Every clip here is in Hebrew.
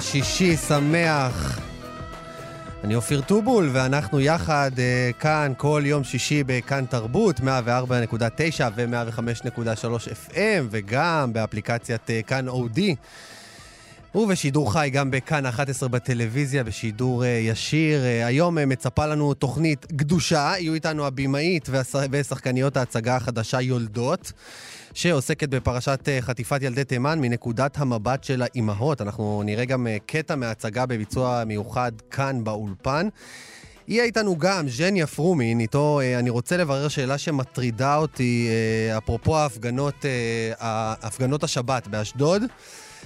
שישי שמח. אני אופיר טובול, ואנחנו יחד uh, כאן כל יום שישי בכאן תרבות, 104.9 ו-105.3 FM, וגם באפליקציית uh, כאן אודי. ובשידור חי גם בכאן 11 בטלוויזיה, בשידור uh, ישיר. Uh, היום uh, מצפה לנו תוכנית גדושה, יהיו איתנו הבמאית. ושחקניות ההצגה החדשה יולדות. שעוסקת בפרשת חטיפת ילדי תימן מנקודת המבט של האימהות. אנחנו נראה גם קטע מההצגה בביצוע מיוחד כאן באולפן. יהיה איתנו גם ז'ניה פרומין, איתו אני רוצה לברר שאלה שמטרידה אותי, אפרופו ההפגנות, הפגנות השבת באשדוד,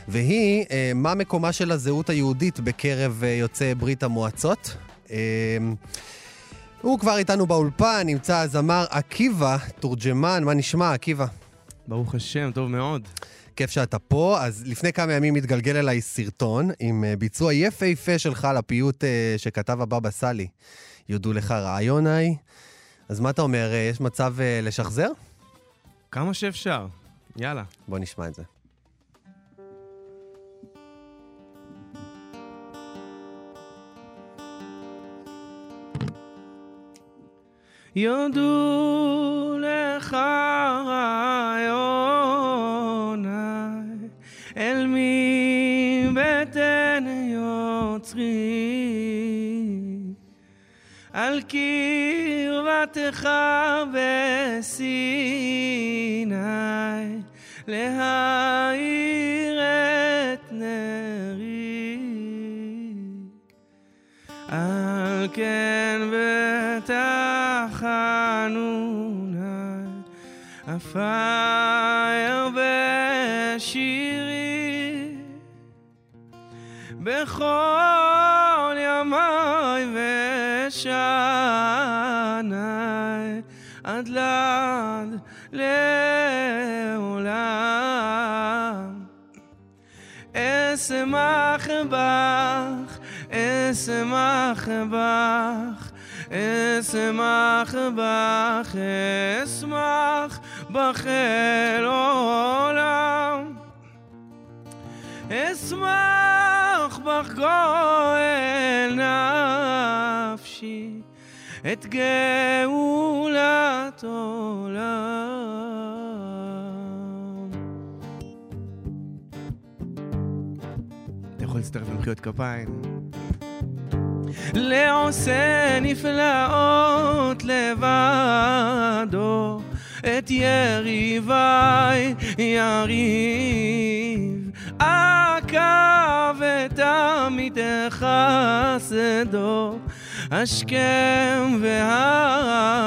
והיא, מה מקומה של הזהות היהודית בקרב יוצאי ברית המועצות? הוא כבר איתנו באולפן, נמצא הזמר עקיבא תורג'מן, מה נשמע, עקיבא? ברוך השם, טוב מאוד. כיף שאתה פה. אז לפני כמה ימים התגלגל אליי סרטון עם ביצוע יפהפה שלך לפיוט שכתב הבבא סאלי. יודו לך רעיוני. אז מה אתה אומר, יש מצב לשחזר? כמה שאפשר. יאללה. בוא נשמע את זה. יודו לך רעיוני, אל מי בטן יוצרי, על קרבתך בסיני, להאיר את נרי. על כן בתחנוני אפר בשירי בכל ימי ושני עד לעד לעולם. אשמח בך אשמח בך, אשמח בך, אשמח בך אל עולם. אשמח בך גואל נפשי, את גאולת עולם. אתה יכול להצטרף למחיאות כפיים. לעושה נפלאות לבדו, את יריבי יריב, עקב את עמית חסדו, השכם והריב,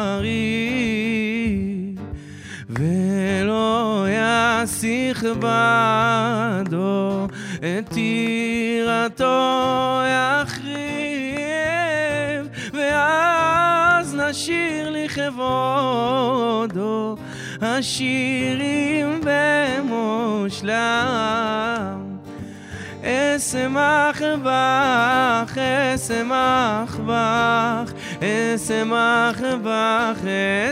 ולא יסיך בדו, את טירתו יחריב, ואז נשיר לכבודו, השירים במושלם. אשמח בך, אשמח בך, אשמח בך,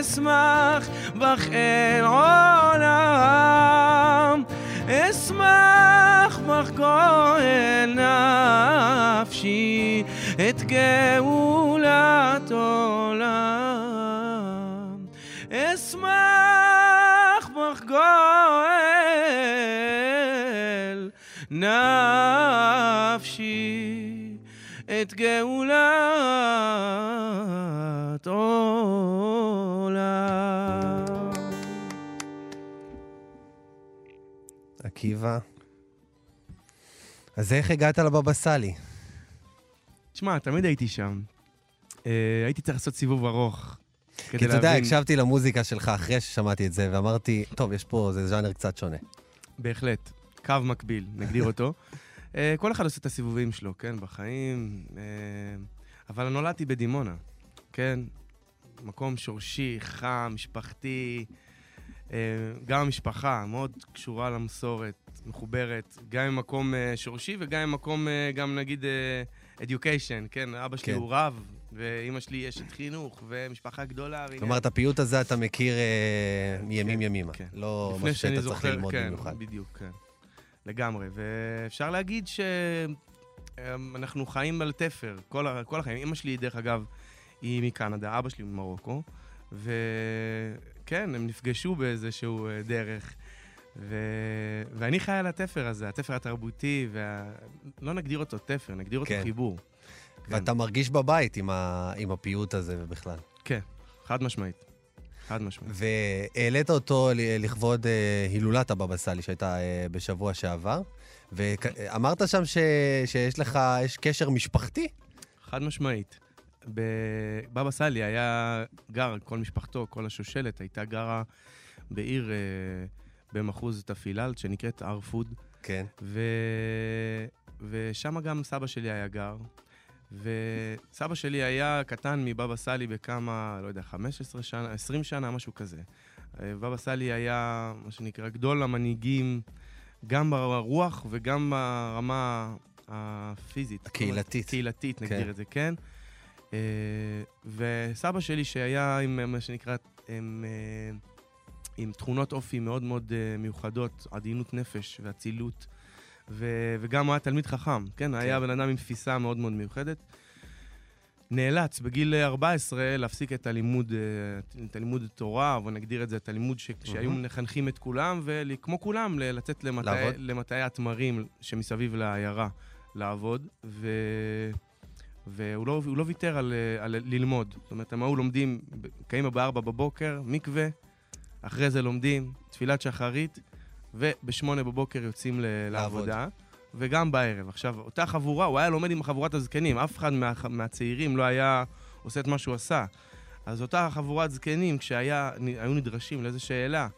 אשמח בך אל עולם. אשמח בך גואל נפשי, את גאולת עולם. אשמח בך גואל נפשי את גאולת עולם. עקיבא. אז איך הגעת לבבא סאלי? תשמע, תמיד הייתי שם. אה, הייתי צריך לעשות סיבוב ארוך. כי אתה יודע, הקשבתי למוזיקה שלך אחרי ששמעתי את זה, ואמרתי, טוב, יש פה, זה ז'אנר קצת שונה. בהחלט. קו מקביל, נגדיר אותו. אה, כל אחד עושה את הסיבובים שלו, כן, בחיים. אה, אבל נולדתי בדימונה, כן? מקום שורשי, חם, משפחתי. אה, גם המשפחה מאוד קשורה למסורת, מחוברת, גם ממקום אה, שורשי וגם ממקום, אה, גם נגיד, education, כן? אבא שלי כן. הוא רב, ואימא שלי אשת חינוך, ומשפחה גדולה. כלומר, את הפיוט הזה אתה מכיר אה, מימים ימימה. כן. לא משהו שאני שאתה צריך ללמוד כן, במיוחד. בדיוק, כן. לגמרי. ואפשר להגיד שאנחנו חיים על תפר, כל, החיים. אמא שלי, דרך אגב, היא מקנדה, אבא שלי ממרוקו, וכן, הם נפגשו באיזשהו אה, דרך. ו... ואני חי על התפר הזה, התפר התרבותי, וה... לא נגדיר אותו תפר, נגדיר אותו כן. חיבור. ואתה מרגיש בבית עם ה- עם הפיוט הזה ובכלל. כן, חד משמעית. חד משמעית. והעלית אותו לכבוד אה, הילולת הבבא סאלי שהייתה אה, בשבוע שעבר, ואמרת שם ש- שיש לך, יש קשר משפחתי? חד משמעית. בבבא סאלי היה גר, כל משפחתו, כל השושלת, הייתה גרה בעיר אה, במחוז תפילאל, שנקראת הר פוד, כן. ו... ושם גם סבא שלי היה גר. וסבא שלי היה קטן מבבא סאלי בכמה, לא יודע, 15 שנה, 20 שנה, משהו כזה. אה, בבא סאלי היה, מה שנקרא, גדול המנהיגים, גם ברוח וגם ברמה הפיזית. הקהילתית. קהילתית, נגדיר כן. את זה, כן. אה, וסבא שלי שהיה עם מה שנקרא, עם, אה, עם תכונות אופי מאוד מאוד מיוחדות, עדינות נפש ואצילות, ו- וגם הוא היה תלמיד חכם, כן? היה בן אדם עם תפיסה מאוד מאוד מיוחדת. נאלץ בגיל 14 להפסיק את הלימוד, אה, את הלימוד תורה, בוא נגדיר את זה, את הלימוד ש- שהיו מהמם. מחנכים את כולם, וכמו כולם, לצאת למטעי-? למטעי התמרים שמסביב לעיירה לעבוד, ו... והוא לא, לא ויתר על, על ללמוד. זאת אומרת, הם היו לומדים, ב- קמים בארבע בבוקר, מקווה, אחרי זה לומדים, תפילת שחרית, ובשמונה בבוקר יוצאים ל- לעבוד. לעבודה, וגם בערב. עכשיו, אותה חבורה, הוא היה לומד עם חבורת הזקנים, אף אחד מה, מהצעירים לא היה עושה את מה שהוא עשה. אז אותה חבורת זקנים, כשהיו נדרשים לאיזו שאלה,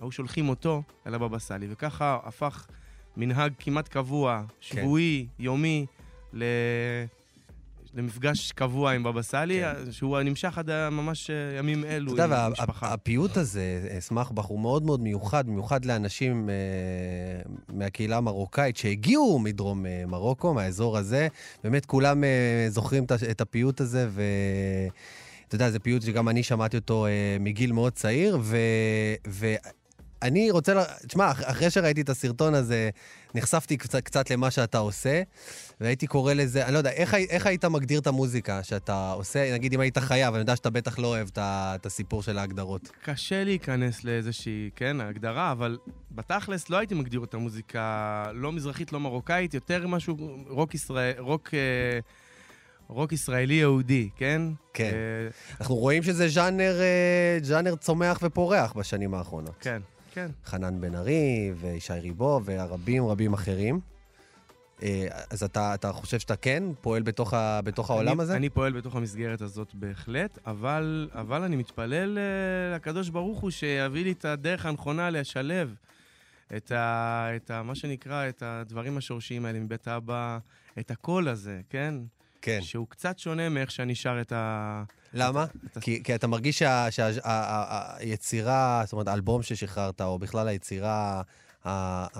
היו שולחים אותו אל הבבא סאלי, וככה הפך מנהג כמעט קבוע, שבועי, יומי, ל... למפגש קבוע עם בבא סאלי, כן. שהוא נמשך עד ממש אה, ימים אלו עם יודע, המשפחה. והפיוט הזה, אשמח בך, הוא מאוד מאוד מיוחד, במיוחד לאנשים אה, מהקהילה המרוקאית שהגיעו מדרום אה, מרוקו, מהאזור הזה. באמת כולם אה, זוכרים את הפיוט הזה, ו... אתה יודע, זה פיוט שגם אני שמעתי אותו אה, מגיל מאוד צעיר, ו... ואני רוצה, ל... תשמע, אח- אחרי שראיתי את הסרטון הזה, נחשפתי קצת, קצת למה שאתה עושה, והייתי קורא לזה, אני לא יודע, איך, איך היית מגדיר את המוזיקה שאתה עושה? נגיד אם היית חייב, אני יודע שאתה בטח לא אוהב את, את הסיפור של ההגדרות. קשה להיכנס לאיזושהי, כן, הגדרה, אבל בתכלס לא הייתי מגדיר אותה מוזיקה לא מזרחית, לא מרוקאית, יותר משהו רוק, ישראל, רוק, אה, רוק ישראלי יהודי, כן? כן. אה, אנחנו רואים שזה ז'אנר, אה, ז'אנר צומח ופורח בשנים האחרונות. כן, כן. חנן בן ארי וישי ריבו ורבים רבים אחרים. אה, אז אתה, אתה חושב שאתה כן פועל בתוך, ה, בתוך העולם אני, הזה? אני פועל בתוך המסגרת הזאת בהחלט, אבל, אבל אני מתפלל אה, לקדוש ברוך הוא שיביא לי את הדרך הנכונה לשלב את, ה, את ה, מה שנקרא, את הדברים השורשיים האלה מבית אבא, את הקול הזה, כן? כן. שהוא קצת שונה מאיך שאני שר את ה... למה? את ה- כי, כי אתה מרגיש שהיצירה, זאת אומרת, האלבום ששחררת, או בכלל היצירה ה-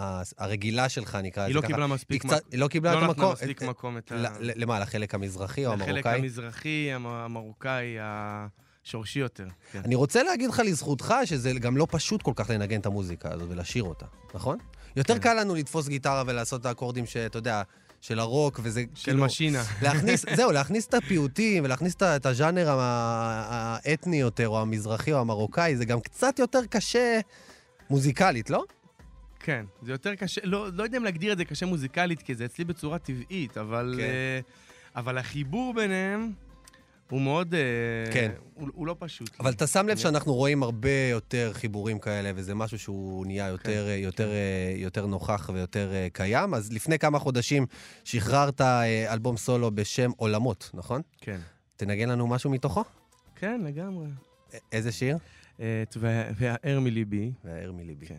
ה- הרגילה שלך, נקרא היא לזה לא ככה, קיבלה היא מספיק קצת, היא לא קיבלה לא את נתנה המקום. מספיק את- מקום את ה... למה, לחלק המזרחי או לחלק המרוקאי? המזרחי, המ- המרוקאי, השורשי יותר. כן. אני רוצה להגיד לך לזכותך שזה גם לא פשוט כל כך לנגן את המוזיקה הזאת ולשיר אותה, נכון? יותר כן. קל לנו לתפוס גיטרה ולעשות את האקורדים שאתה יודע, של הרוק, וזה של כאילו... משינה. להכניס, זהו, להכניס את הפיוטים ולהכניס את הז'אנר האתני יותר, או המזרחי או המרוקאי, זה גם קצת יותר קשה מוזיקלית, לא? כן, זה יותר קשה, לא, לא יודע אם להגדיר את זה קשה מוזיקלית, כי זה אצלי בצורה טבעית, אבל, כן. אה, אבל החיבור ביניהם הוא מאוד... אה, כן. הוא, הוא לא פשוט. אבל אתה שם לב שאנחנו רואים הרבה יותר חיבורים כאלה, וזה משהו שהוא נהיה יותר, כן, יותר, יותר נוכח ויותר אה, קיים. אז לפני כמה חודשים שחררת אה, אלבום סולו בשם עולמות, נכון? כן. תנגן לנו משהו מתוכו? כן, לגמרי. א- איזה שיר? אה, וה- והער מליבי. והאר מליבי. כן.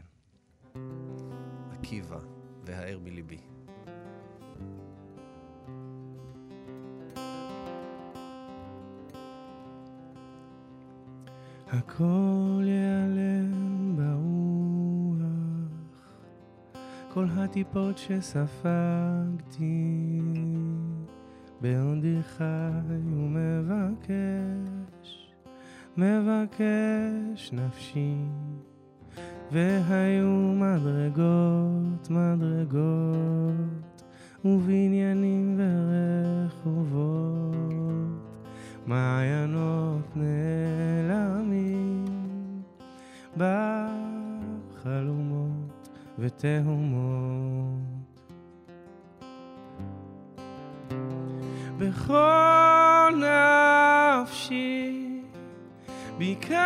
עקיבא, והאר מליבי. הכל ייעלם ברוח, כל הטיפות שספגתי, בעודי חי ומבקש, מבקש נפשי, והיו מדרגות, מדרגות, ובניינים ורחובות. מעיינות נעלמים בחלומות ותהומות. בכל נפשי ביקשתי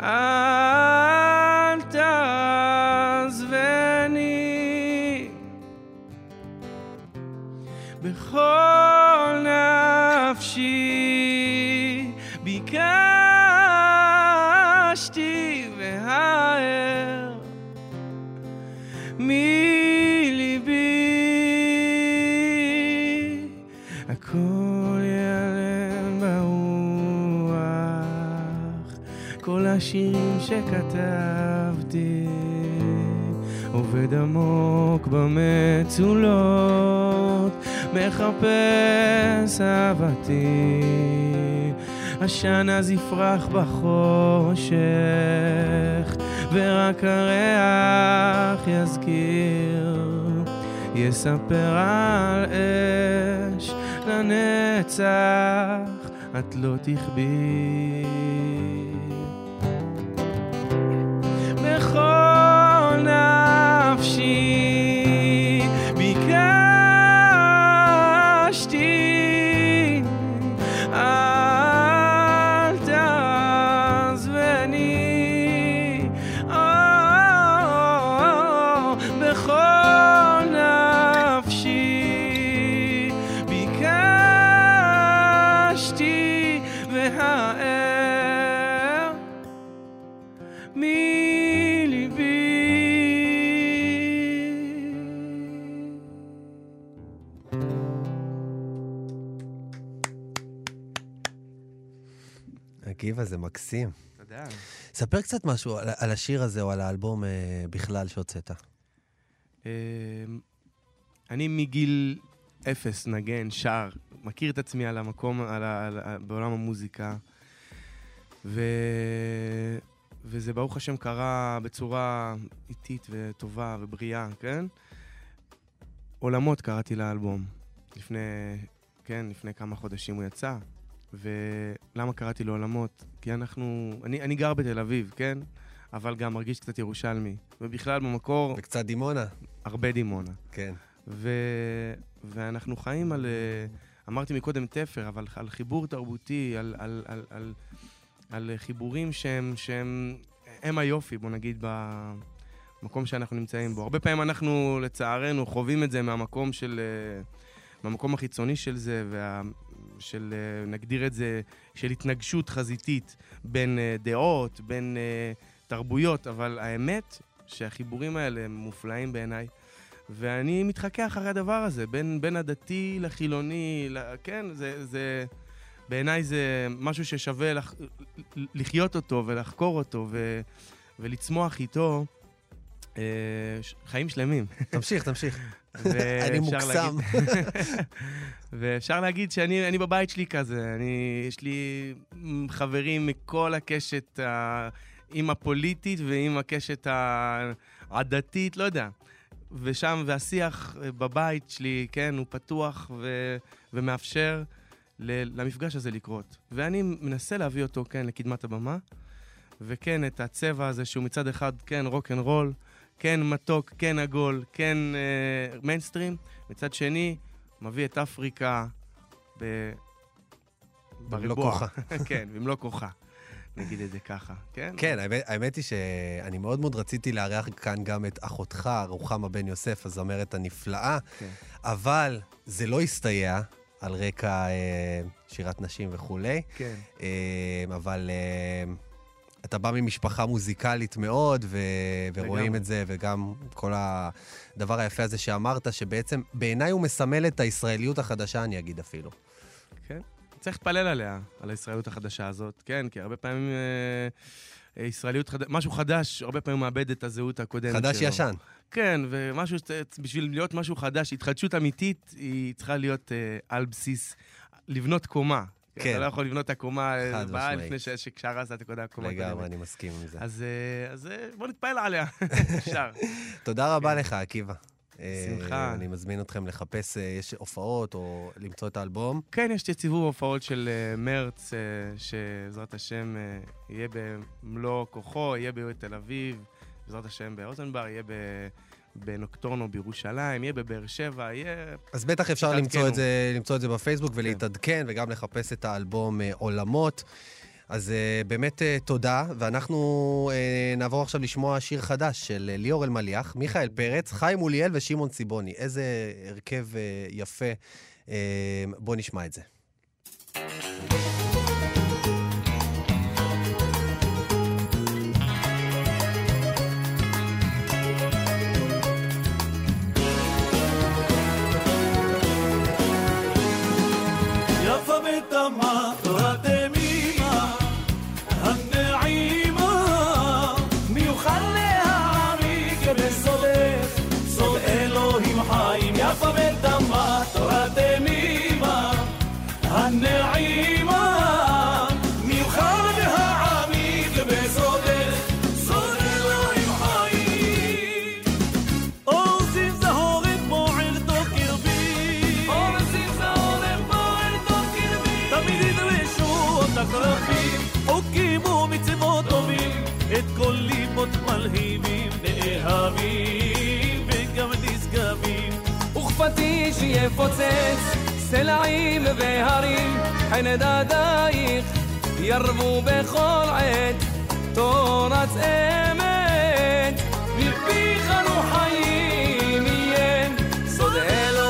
אל בכל נפשי. ביקשתי והער מליבי. הכל ייעלם ברוח. כל השירים שכתבתי עובד עמוק במצולות מחפש אהבתי. עשן אז יפרח בחושך ורק הריח יזכיר. יספר על אש לנצח את לא תכבי עקיבא, זה מקסים. תודה. ספר קצת משהו על, על השיר הזה או על האלבום אה, בכלל שהוצאת. אמ, אני מגיל אפס נגן, שר, מכיר את עצמי על המקום, על ה, על ה, בעולם המוזיקה, ו... וזה ברוך השם קרה בצורה איטית וטובה ובריאה, כן? עולמות קראתי לאלבום. לפני, כן, לפני כמה חודשים הוא יצא. ולמה קראתי לו עולמות? כי אנחנו... אני, אני גר בתל אביב, כן? אבל גם מרגיש קצת ירושלמי. ובכלל, במקור, וקצת דימונה. הרבה דימונה. כן. ו... ואנחנו חיים על, אה, אמרתי מקודם תפר, אבל על חיבור תרבותי, על, על, על, על, על חיבורים שהם, שהם הם היופי, בוא נגיד, במקום שאנחנו נמצאים בו. הרבה פעמים אנחנו, לצערנו, חווים את זה מהמקום של... אה, מהמקום החיצוני של זה, וה... של, אה, נגדיר את זה, של התנגשות חזיתית בין אה, דעות, בין אה, תרבויות, אבל האמת שהחיבורים האלה הם מופלאים בעיניי. ואני מתחכה אחרי הדבר הזה, בין, בין הדתי לחילוני, ל... כן, זה, זה... בעיניי זה משהו ששווה לח... לחיות אותו ולחקור אותו ו... ולצמוח איתו חיים שלמים. תמשיך, תמשיך. אני מוקסם. ואפשר להגיד שאני אני בבית שלי כזה, אני, יש לי חברים מכל הקשת, עם הפוליטית ועם הקשת ה, עדתית, לא יודע. ושם, והשיח בבית שלי, כן, הוא פתוח ו, ומאפשר ל, למפגש הזה לקרות. ואני מנסה להביא אותו, כן, לקדמת הבמה, וכן, את הצבע הזה שהוא מצד אחד, כן, rock and roll, כן מתוק, כן עגול, כן אה, מיינסטרים, מצד שני, מביא את אפריקה ב... במלוא. כוחה. כן, במלוא כוחה. נגיד את זה ככה, כן? כן, האמת, האמת היא שאני מאוד מאוד רציתי לארח כאן גם את אחותך, רוחמה בן יוסף, הזמרת הנפלאה, כן. אבל זה לא הסתייע על רקע אה, שירת נשים וכולי. כן. אה, אבל אה, אתה בא ממשפחה מוזיקלית מאוד, ו- ורואים. את זה, וגם כל הדבר היפה הזה שאמרת, שבעצם בעיניי הוא מסמל את הישראליות החדשה, אני אגיד אפילו. כן. צריך להתפלל עליה, על הישראליות החדשה הזאת, כן, כי הרבה פעמים אה, ישראליות, חד... משהו חדש, הרבה פעמים מאבד את הזהות הקודמת שלו. חדש-ישן. כן, ומשהו, בשביל להיות משהו חדש, התחדשות אמיתית, היא צריכה להיות אה, על בסיס, לבנות קומה. כן. אתה לא יכול לבנות את הקומה אה, הבאה. לפני ש- שכשהרסת את הקומה הקודמת. לגמרי, אני מסכים עם זה. אז, אה, אז אה, בוא נתפלל עליה, אפשר. תודה רבה כן. לך, עקיבא. אה, שמחה. אני מזמין אתכם לחפש, יש הופעות או למצוא את האלבום. כן, יש סיבוב הופעות של מרץ, שבעזרת השם יהיה במלוא כוחו, יהיה בתל אביב, בעזרת השם באוזנבר, יהיה ב- בנוקטורנו בירושלים, יהיה בבאר שבע, יהיה... אז בטח אפשר. למצוא את, זה, למצוא את זה בפייסבוק כן. ולהתעדכן, וגם לחפש את האלבום אה, עולמות. אז אה, באמת אה, תודה, ואנחנו נעבור עכשיו לשמוע שיר חדש של ליאור אלמליח, מיכאל פרץ, חיים מוליאל ושמעון ציבוני. איזה הרכב יפה. בואו נשמע את זה. יפה Mama. סלעים והרים חנדדייך ירבו בכל עת תורץ אמת. מפיך אנו חיים יהיה סוד אלוהים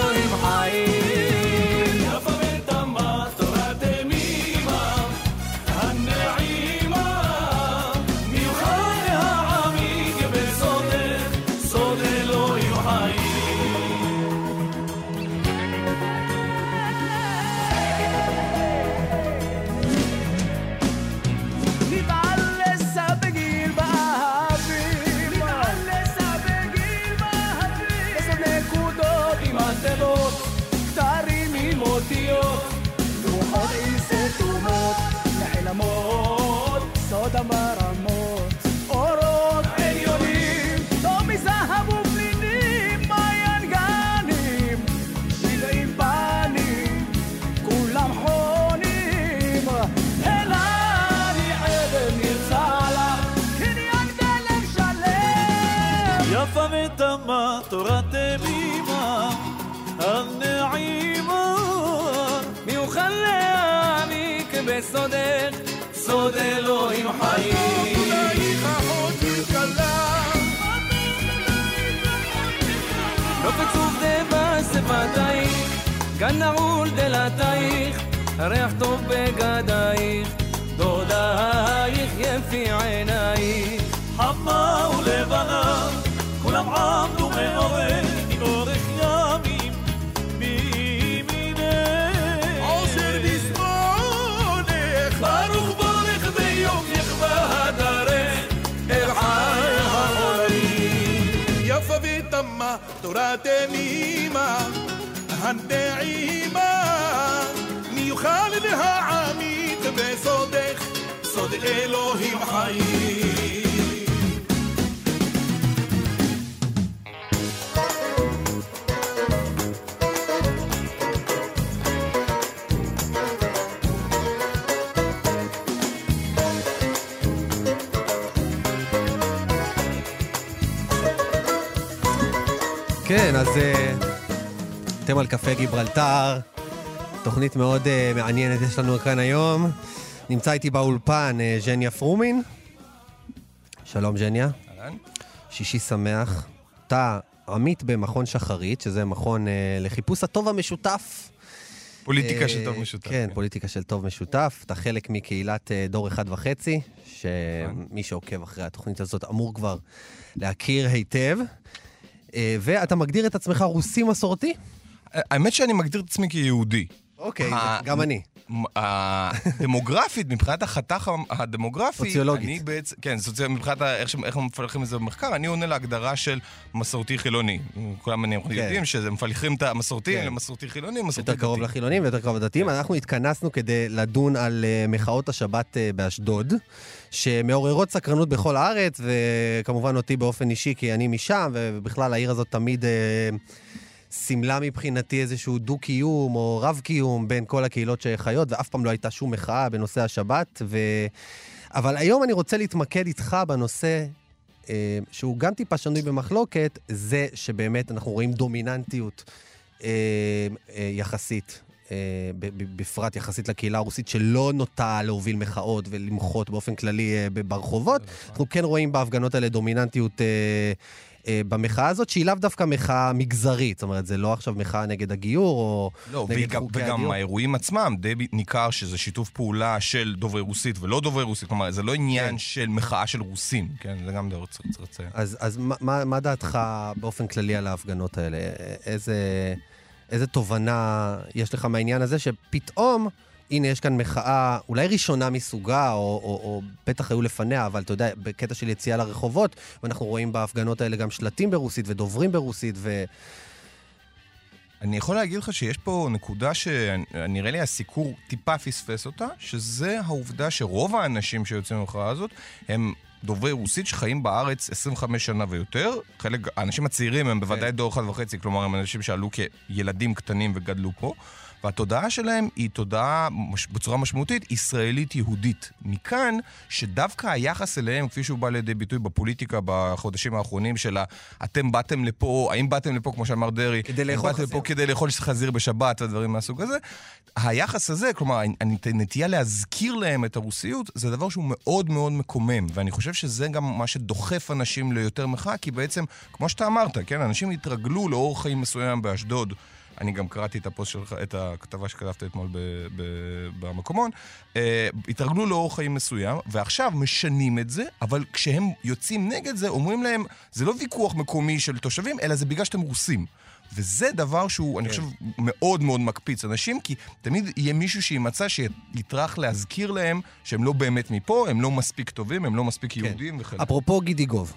שלם יפה ותמה תורת אימה הנעימה מיוחד להעמיק בסודך סוד אלוהים חיים נופץ ודבע שפתייך גן נעול דלתייך ריח טוב בגדייך דודייך יפי עינייך חמה ולבנה כולם עמדו מעורר לאורך ימים מימינך עושר בשמאלך ברוך בורך ביומך והדרך אל חי החולים יפה ותמה תורת אימה הנעימה מיוחד להעמיק בסודך סוד אלוהים חיים כן, אה, אתם על קפה גיברלטר, תוכנית מאוד אה, מעניינת יש לנו כאן היום. נמצא איתי באולפן אה, ז'ניה פרומין. שלום ז'ניה. אהלן. שישי שמח. אתה עמית במכון שחרית, שזה מכון אה, לחיפוש הטוב המשותף. פוליטיקה של טוב משותף. כן, פוליטיקה של טוב משותף. אתה חלק מקהילת דור אחד וחצי, נכון. שמי שעוקב אחרי התוכנית הזאת אמור כבר להכיר היטב. אה, ואתה מגדיר את עצמך רוסי מסורתי? האמת שאני מגדיר את עצמי כיהודי. אוקיי, גם אני. הדמוגרפית, מבחינת החתך הדמוגרפי, סוציולוגית. אני בעצם, כן, סוצי... מבחינת איך, איך מפלחים את זה במחקר, אני עונה להגדרה של מסורתי חילוני. כולם אני כן. יודעים שזה מפלחים את המסורתיים כן. למסורתי חילוני, מסורתי יותר קרוב דתי. לחילונים ויותר קרוב לדתיים. אנחנו התכנסנו כדי לדון על אה, מחאות השבת אה, באשדוד, שמעוררות סקרנות בכל הארץ, וכמובן אותי באופן אישי, כי אני משם, ובכלל העיר הזאת תמיד אה, סימלה מבחינתי איזשהו דו-קיום או רב-קיום בין כל הקהילות שחיות, ואף פעם לא הייתה שום מחאה בנושא השבת. ו... אבל היום אני רוצה להתמקד איתך בנושא אה, שהוא גם טיפה שנוי במחלוקת, זה שבאמת אנחנו רואים דומיננטיות אה, אה, יחסית. אה, בפרט יחסית לקהילה הרוסית, שלא נוטה להוביל מחאות ולמחות באופן כללי אה, ברחובות. אנחנו כן רואים בהפגנות האלה דומיננטיות אה, במחאה הזאת, שהיא לאו דווקא מחאה מגזרית. זאת אומרת, זה לא עכשיו מחאה נגד הגיור או לא, נגד וגם, חוקי וגם הדיור. האירועים עצמם, די ניכר שזה שיתוף פעולה של דוברי רוסית ולא דוברי רוסית, כלומר, זה לא עניין כן. של מחאה של רוסים, כן? זה גם דבר צריך לציין. אז, אז מה, מה, מה דעתך באופן כללי על ההפגנות האלה? איזה, איזה תובנה יש לך מהעניין הזה שפתאום, הנה, יש כאן מחאה אולי ראשונה מסוגה, או, או, או בטח היו לפניה, אבל אתה יודע, בקטע של יציאה לרחובות, ואנחנו רואים בהפגנות האלה גם שלטים ברוסית ודוברים ברוסית, ו... אני יכול להגיד לך שיש פה נקודה שנראה לי הסיקור טיפה פספס אותה, שזה העובדה שרוב האנשים שיוצאים במחאה הזאת הם דוברי רוסית שחיים בארץ 25 שנה ויותר. חלק, האנשים הצעירים הם בוודאי דור אחד וחצי, כלומר הם אנשים שעלו כילדים קטנים וגדלו פה. והתודעה שלהם היא תודעה בצורה משמעותית ישראלית-יהודית. מכאן שדווקא היחס אליהם, כפי שהוא בא לידי ביטוי בפוליטיקה בחודשים האחרונים של ה... אתם באתם לפה, האם באתם לפה, כמו שאמר דרעי, כדי לאכול חזיר. לפה כדי לאכול חזיר בשבת ודברים מהסוג הזה. היחס הזה, כלומר, הנטייה להזכיר להם את הרוסיות, זה דבר שהוא מאוד מאוד מקומם, ואני חושב שזה גם מה שדוחף אנשים ליותר מחאה, כי בעצם, כמו שאתה אמרת, כן, אנשים התרגלו לאורח חיים מסוים באשדוד. אני גם קראתי את הפוסט שלך, את הכתבה שכתבת אתמול ב, ב, במקומון. אה, התרגלו לאורח חיים מסוים, ועכשיו משנים את זה, אבל כשהם יוצאים נגד זה, אומרים להם, זה לא ויכוח מקומי של תושבים, אלא זה בגלל שאתם רוסים. וזה דבר שהוא, אני חושב, מאוד מאוד מקפיץ אנשים, כי תמיד יהיה מישהו שימצא שיטרח להזכיר להם שהם לא באמת מפה, הם לא מספיק טובים, הם לא מספיק יהודים וכן. אפרופו גידיגוב.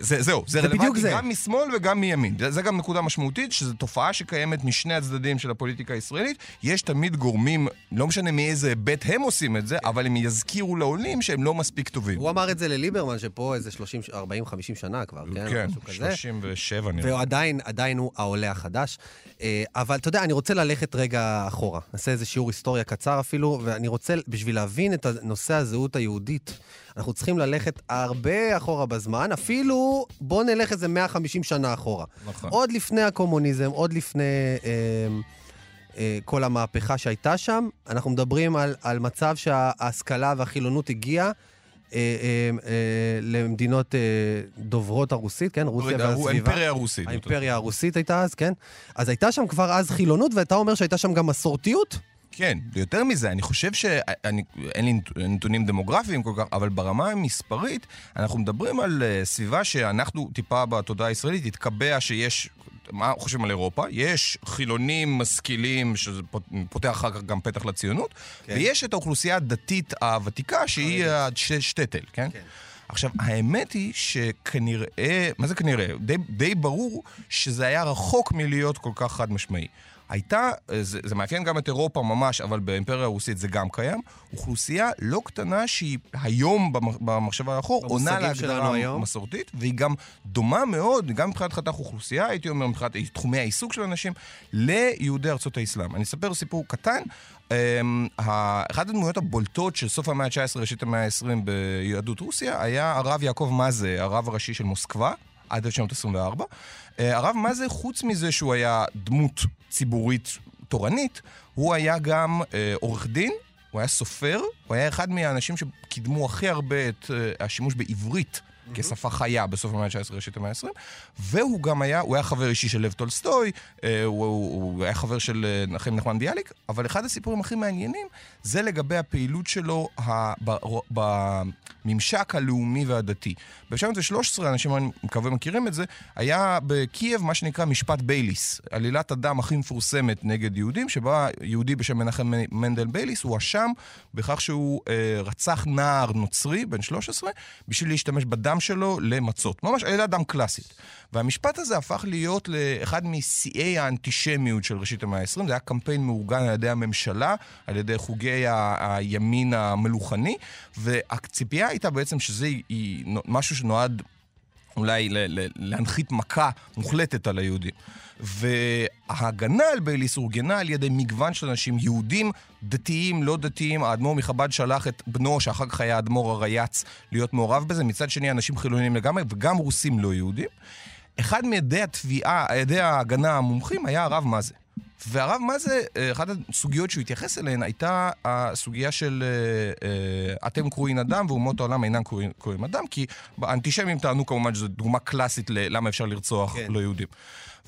זה, זהו, זה, זה רלוונטי זה. גם משמאל וגם מימין. זה, זה גם נקודה משמעותית, שזו תופעה שקיימת משני הצדדים של הפוליטיקה הישראלית. יש תמיד גורמים, לא משנה מאיזה היבט הם עושים את זה, אבל הם יזכירו לעולים שהם לא מספיק טובים. הוא אמר את זה לליברמן, שפה איזה 30, 40, 50 שנה כבר, כן? כן, משהו כזה. 37 נראה. והוא עדיין, עדיין הוא העולה החדש. אה, אבל אתה יודע, אני רוצה ללכת רגע אחורה. נעשה איזה שיעור היסטוריה קצר אפילו, ואני רוצה, בשביל להבין את נושא הזהות היהודית, אנחנו צריכים ללכת הרבה אחורה בזמן, אפילו בואו נלך איזה 150 שנה אחורה. נכון. עוד לפני הקומוניזם, עוד לפני אה, אה, כל המהפכה שהייתה שם, אנחנו מדברים על, על מצב שההשכלה והחילונות הגיעה. אה, אה, אה, למדינות אה, דוברות הרוסית, כן? רוסיה והסביבה. האימפריה הרוסית. האימפריה הרוסית הייתה אז, כן? אז הייתה שם כבר אז חילונות, ואתה אומר שהייתה שם גם מסורתיות? כן, יותר מזה, אני חושב שאין לי נת- נתונים דמוגרפיים כל כך, אבל ברמה המספרית, אנחנו מדברים על אה, סביבה שאנחנו טיפה בתודעה הישראלית התקבע שיש... מה חושבים על אירופה? יש חילונים משכילים, שזה פות- פותח אחר כך גם פתח לציונות, כן. ויש את האוכלוסייה הדתית הוותיקה, שהיא השטטל, כן? כן. עכשיו, האמת היא שכנראה, מה זה כנראה? די, די ברור שזה היה רחוק מלהיות כל כך חד משמעי. הייתה, זה, זה מאפיין גם את אירופה ממש, אבל באימפריה הרוסית זה גם קיים, אוכלוסייה לא קטנה שהיא היום במ- במחשבה לאחור במושגים עונה להגדרה. מסורתית, והיא גם דומה מאוד, גם מבחינת חתך אוכלוסייה, הייתי אומר, מבחינת תחומי העיסוק של אנשים, ליהודי ארצות האסלאם. אני אספר סיפור קטן. Um, אחת הדמויות הבולטות של סוף המאה ה-19, ראשית המאה ה-20 ביהדות רוסיה, היה הרב יעקב מאזה, הרב הראשי של מוסקבה. עד 1924. אה, הרב מזה, חוץ מזה שהוא היה דמות ציבורית תורנית, הוא היה גם אה, עורך דין, הוא היה סופר, הוא היה אחד מהאנשים שקידמו הכי הרבה את אה, השימוש בעברית. כשפה חיה בסוף המאה ה-19, ראשית המאה ה-20, והוא גם היה, הוא היה חבר אישי של לב טולסטוי, אה, הוא, הוא, הוא היה חבר של אה, נחם נחמן ביאליק, אבל אחד הסיפורים הכי מעניינים זה לגבי הפעילות שלו בממשק הלאומי והדתי. ב-1913, אנשים אני מקווה מכירים את זה, היה בקייב מה שנקרא משפט בייליס, עלילת הדם הכי מפורסמת נגד יהודים, שבה יהודי בשם מנחם מנדל בייליס הואשם בכך שהוא אה, רצח נער נוצרי, בן 13, בשביל להשתמש בדם שלו למצות. ממש עלילת דם קלאסית. והמשפט הזה הפך להיות לאחד משיאי האנטישמיות של ראשית המאה ה-20. זה היה קמפיין מאורגן על ידי הממשלה, על ידי חוגי ה- הימין המלוכני, והציפייה הייתה בעצם שזה היא משהו שנועד אולי להנחית מכה מוחלטת על היהודים. וההגנה על בייליס אורגנה על ידי מגוון של אנשים, יהודים, דתיים, לא דתיים. האדמו"ר מחב"ד שלח את בנו, שאחר כך היה האדמו"ר הרייץ, להיות מעורב בזה. מצד שני, אנשים חילוניים לגמרי, וגם רוסים לא יהודים. אחד מעדי התביעה, עדי ההגנה המומחים היה הרב מזה. והרב מזה, אחת הסוגיות שהוא התייחס אליהן הייתה הסוגיה של אה, אה, אתם קרואים אדם ואומות העולם אינם קרואים, אדם, כי האנטישמים טענו כמובן שזו דוגמה קלאסית ללמה אפשר לרצוח כן. לא יהודים.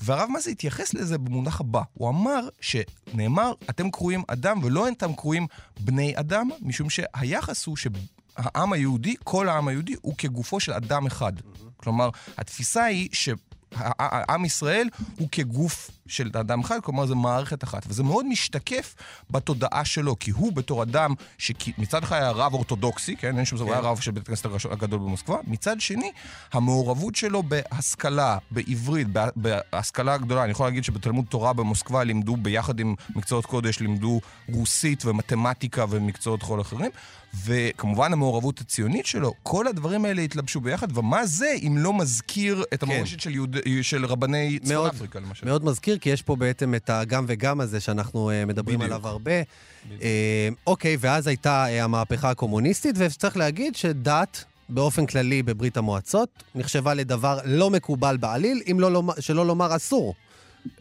והרב מזה התייחס לזה במונח הבא. הוא אמר שנאמר, אתם קרואים אדם ולא אתם קרואים בני אדם, משום שהיחס הוא שהעם היהודי, כל העם היהודי, הוא כגופו של אדם אחד. כלומר, התפיסה היא ש... עם ישראל הוא כגוף של אדם אחד, כלומר זה מערכת אחת. וזה מאוד משתקף בתודעה שלו, כי הוא בתור אדם שמצד אחד היה רב אורתודוקסי, כן, אין שום דבר, הוא היה רב של בית הכנסת הגדול במוסקבה, מצד שני, המעורבות שלו בהשכלה, בעברית, בהשכלה הגדולה, אני יכול להגיד שבתלמוד תורה במוסקבה לימדו ביחד עם מקצועות קודש, לימדו רוסית ומתמטיקה ומקצועות חול אחרים, וכמובן המעורבות הציונית שלו, כל הדברים האלה התלבשו ביחד, ומה זה אם לא מזכיר את כן. המורשת כן. של, יהוד... של רבני צפון אפריקה, למשל. מאוד מזכיר, כי יש פה בעצם את הגם וגם הזה שאנחנו uh, מדברים בדיוק. עליו הרבה. בדיוק. Uh, אוקיי, ואז הייתה uh, המהפכה הקומוניסטית, וצריך להגיד שדת... באופן כללי בברית המועצות נחשבה לדבר לא מקובל בעליל, אם לא לומר, שלא לומר אסור.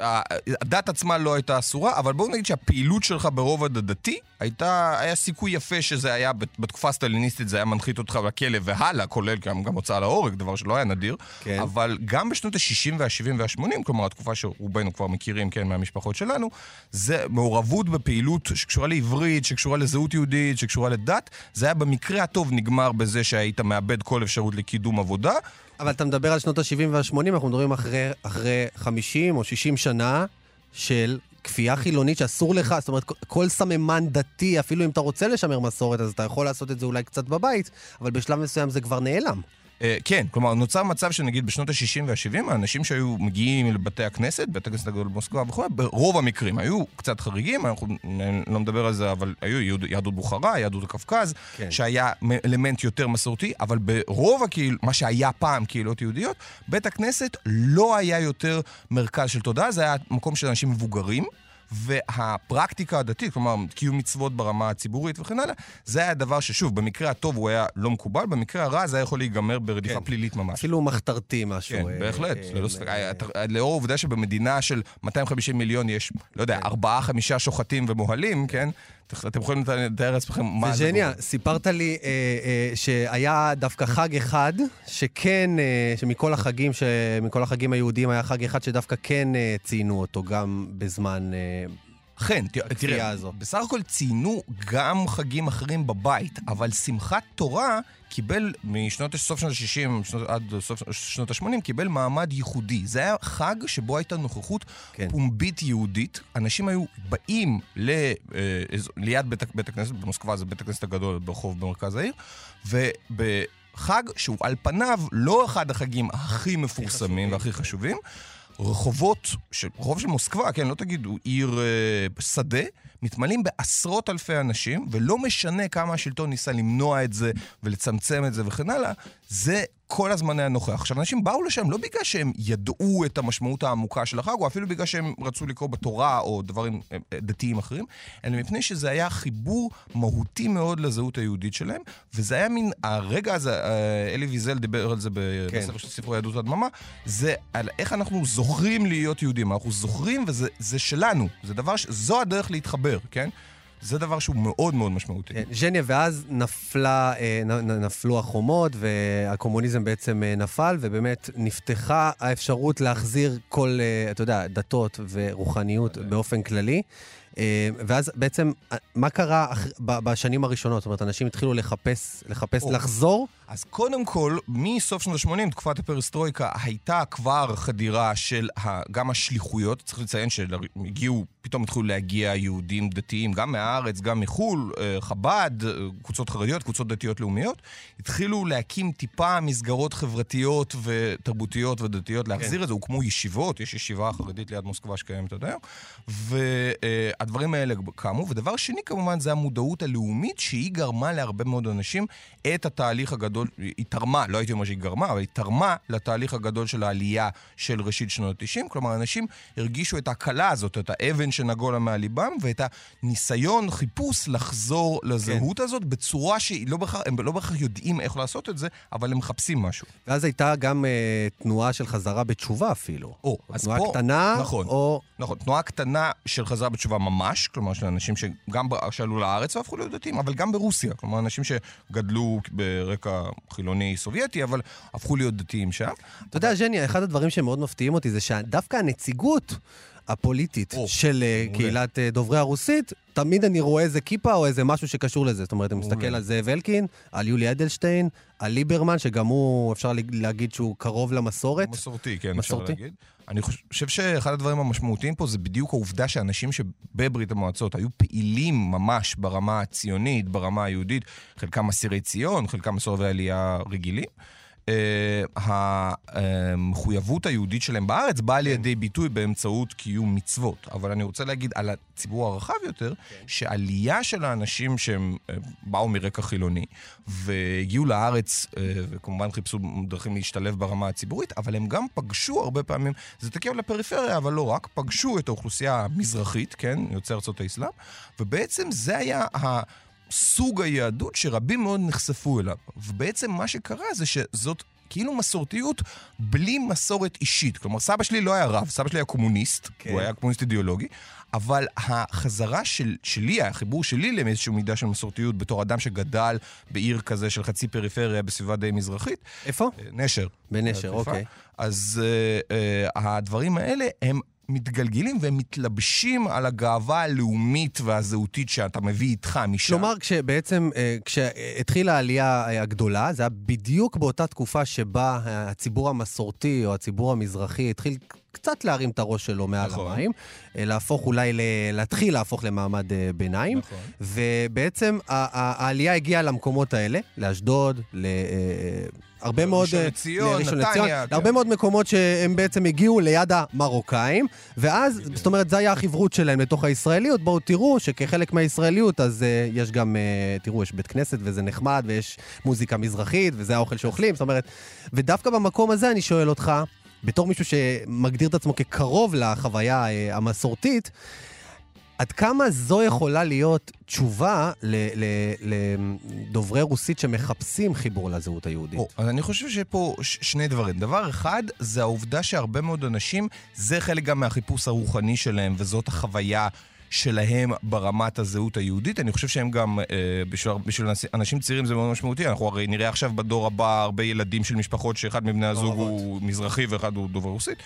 הדת עצמה לא הייתה אסורה, אבל בואו נגיד שהפעילות שלך ברובד הדתי, הייתה, היה סיכוי יפה שזה היה, בתקופה הסטליניסטית זה היה מנחית אותך לכלא והלאה, כולל גם, גם הוצאה להורג, דבר שלא היה נדיר. כן. אבל גם בשנות ה-60 וה-70 וה-80, כלומר התקופה שרובנו כבר מכירים, כן, מהמשפחות שלנו, זה מעורבות בפעילות שקשורה לעברית, שקשורה לזהות יהודית, שקשורה לדת, זה היה במקרה הטוב נגמר בזה שהיית מאבד כל אפשרות לקידום עבודה. אבל אתה מדבר על שנות ה-70 וה-80, אנחנו מדברים אחרי, אחרי 50 או 60 שנה של כפייה חילונית שאסור לך, זאת אומרת, כל סממן דתי, אפילו אם אתה רוצה לשמר מסורת, אז אתה יכול לעשות את זה אולי קצת בבית, אבל בשלב מסוים זה כבר נעלם. Uh, כן, כלומר, נוצר מצב שנגיד בשנות ה-60 וה-70, האנשים שהיו מגיעים לבתי הכנסת, בית הכנסת הגדול במוסקבה וכו', ברוב המקרים היו קצת חריגים, אנחנו לא מדבר על זה, אבל היו יהדות בוכרה, יהדות הקווקז, כן. שהיה אלמנט יותר מסורתי, אבל ברוב הקהיל, מה שהיה פעם קהילות יהודיות, בית הכנסת לא היה יותר מרכז של תודעה, זה היה מקום של אנשים מבוגרים. והפרקטיקה הדתית, כלומר, קיום מצוות ברמה הציבורית וכן הלאה, זה היה דבר ששוב, במקרה הטוב הוא היה לא מקובל, במקרה הרע זה היה יכול להיגמר ברדיפה כן. פלילית ממש. אפילו מחתרתי משהו. כן, אה, בהחלט, אה, ללא ספק. אה, לאור העובדה שבמדינה של 250 מיליון יש, לא יודע, כן. ארבעה, חמישה שוחטים ומוהלים, כן? אתם יכולים לתאר לעצמכם מה זה... וג'ניה, סיפרת לי אה, אה, שהיה דווקא חג אחד, שכן, אה, שמכל החגים, שמכל החגים היהודיים היה חג אחד שדווקא כן אה, ציינו אותו גם בזמן... אה, אכן, תראה, בסך הכל ציינו גם חגים אחרים בבית, אבל שמחת תורה קיבל משנות סוף שנות ה-60 עד סוף שנות ה-80, קיבל מעמד ייחודי. זה היה חג שבו הייתה נוכחות כן. פומבית יהודית. אנשים היו באים ל, אה, ליד בית, בית הכנסת, במוסקבה זה בית הכנסת הגדול ברחוב במרכז העיר, וב... חג שהוא על פניו לא אחד החגים הכי מפורסמים והכי חשובים. רחובות, רחוב של מוסקבה, כן, לא תגידו עיר אה, שדה, מתמלאים בעשרות אלפי אנשים, ולא משנה כמה השלטון ניסה למנוע את זה ולצמצם את זה וכן הלאה, זה כל הזמן היה נוכח. עכשיו, אנשים באו לשם לא בגלל שהם ידעו את המשמעות העמוקה של החג, או אפילו בגלל שהם רצו לקרוא בתורה או דברים אה, אה, דתיים אחרים, אלא מפני שזה היה חיבור מהותי מאוד לזהות היהודית שלהם, וזה היה מין, הרגע הזה, אה, אלי ויזל דיבר על זה כן. בספר של ספר יהדות הדממה, זה על איך אנחנו זוכרים להיות יהודים. אנחנו זוכרים וזה זה שלנו, זה דבר, ש... זו הדרך להתחבר, כן? זה דבר שהוא מאוד מאוד משמעותי. כן, ז'ניה, ואז נפלה, אה, נפלו החומות, והקומוניזם בעצם אה, נפל, ובאמת נפתחה האפשרות להחזיר כל, אה, אתה יודע, דתות ורוחניות באופן כללי. ואז בעצם, מה קרה בשנים הראשונות? זאת אומרת, אנשים התחילו לחפש, לחפש, או. לחזור? אז קודם כל, מסוף שנות ה-80, תקופת הפרסטרויקה, הייתה כבר חדירה של גם השליחויות. צריך לציין שהגיעו, פתאום התחילו להגיע יהודים דתיים, גם מהארץ, גם מחו"ל, אה, חב"ד, אה, קבוצות חרדיות, קבוצות דתיות לאומיות. התחילו להקים טיפה מסגרות חברתיות ותרבותיות ודתיות, להחזיר את זה. הוקמו ישיבות, יש ישיבה חרדית ליד מוסקבה שקיימת עד היום. והדברים האלה קמו. ודבר שני, כמובן, זה המודעות הלאומית, שהיא גרמה להרבה מאוד אנשים את התהליך הגדול, היא תרמה, לא הייתי אומר שהיא גרמה, אבל היא תרמה לתהליך הגדול של העלייה של ראשית שנות ה-90. כלומר, אנשים הרגישו את ההקלה הזאת, את האבן שנגולה מהליבם, ואת הניסיון, חיפוש לחזור לזהות הזאת בצורה שהיא לא בהכרח, הם לא בהכרח יודעים איך לעשות את זה, אבל הם מחפשים משהו. ואז הייתה גם אה, תנועה של חזרה בתשובה אפילו. או, אז תנועה פה- קטנה, נכון. או... נכון, תנועה קטנה של חזרה בתשובה ממש, כלומר של אנשים שגם שעלו לארץ והפכו להיות דתיים, אבל גם ברוסיה, כלומר אנשים שגדלו ברקע חילוני סובייטי, אבל הפכו להיות דתיים שם. אתה יודע, ז'ניה, אחד הדברים שמאוד מפתיעים אותי זה שדווקא הנציגות הפוליטית או, של אה, מעולה. קהילת אה, דוברי הרוסית, תמיד אני רואה איזה כיפה או איזה משהו שקשור לזה. זאת אומרת, אני. מסתכל על זאב אלקין, על יולי אדלשטיין, על ליברמן, שגם הוא, אפשר להגיד שהוא קרוב למסורת. מסורתי, כן, מסורתי. אפשר להגיד. אני חושב שאחד הדברים המשמעותיים פה זה בדיוק העובדה שאנשים שבברית המועצות היו פעילים ממש ברמה הציונית, ברמה היהודית, חלקם אסירי ציון, חלקם מסורבי עלייה רגילים. אה, המחויבות היהודית שלהם בארץ באה לידי ביטוי באמצעות קיום מצוות. אבל אני רוצה להגיד על הציבור הרחב יותר, שעלייה של האנשים שהם אה, באו מרקע חילוני והגיעו לארץ אה, וכמובן חיפשו דרכים להשתלב ברמה הציבורית, אבל הם גם פגשו הרבה פעמים, זה תקף לפריפריה, אבל לא רק, פגשו את האוכלוסייה המזרחית, כן, יוצאי ארצות האסלאם, ובעצם זה היה ה... סוג היהדות שרבים מאוד נחשפו אליו. ובעצם מה שקרה זה שזאת כאילו מסורתיות בלי מסורת אישית. כלומר, סבא שלי לא היה רב, סבא שלי היה קומוניסט, כן. הוא היה קומוניסט אידיאולוגי, אבל החזרה של, שלי, החיבור שלי לאיזושהי מידה של מסורתיות בתור אדם שגדל בעיר כזה של חצי פריפריה בסביבה די מזרחית, איפה? אה, נשר. בנשר. אוקיי. אז אה, אה, הדברים האלה הם מתגלגלים והם מתלבשים על הגאווה הלאומית והזהותית שאתה מביא איתך משם. כלומר, כשבעצם, אה, כשהתחילה העלייה אה, הגדולה, זה היה בדיוק באותה תקופה שבה אה, הציבור המסורתי או הציבור המזרחי התחיל קצת להרים את הראש שלו מעל נכון. המים, אה, להפוך אולי, ל- להתחיל להפוך למעמד אה, ביניים. נכון. ובעצם העלייה הגיעה למקומות האלה, לאשדוד, להרבה מאוד... ראשון אה, לציון, לראשון נתניה, לציון, כן. להרבה מאוד מקומות שהם בעצם הגיעו ליד המרוקאים, ואז, זאת אומרת, זה היה החברות שלהם לתוך הישראליות. בואו תראו שכחלק מהישראליות, אז uh, יש גם, uh, תראו, יש בית כנסת וזה נחמד, ויש מוזיקה מזרחית, וזה האוכל שאוכלים, זאת אומרת, ודווקא במקום הזה אני שואל אותך, בתור מישהו שמגדיר את עצמו כקרוב לחוויה uh, המסורתית, עד כמה זו יכולה להיות תשובה לדוברי רוסית שמחפשים חיבור לזהות היהודית? או, אז אני חושב שפה שני דברים. דבר אחד, זה העובדה שהרבה מאוד אנשים, זה חלק גם מהחיפוש הרוחני שלהם, וזאת החוויה שלהם ברמת הזהות היהודית. אני חושב שהם גם, אה, בשביל, בשביל אנש- אנשים צעירים זה מאוד משמעותי. אנחנו הרי נראה עכשיו בדור הבא הרבה ילדים של משפחות שאחד מבני הזוג הוא מזרחי ואחד הוא דובר רוסית.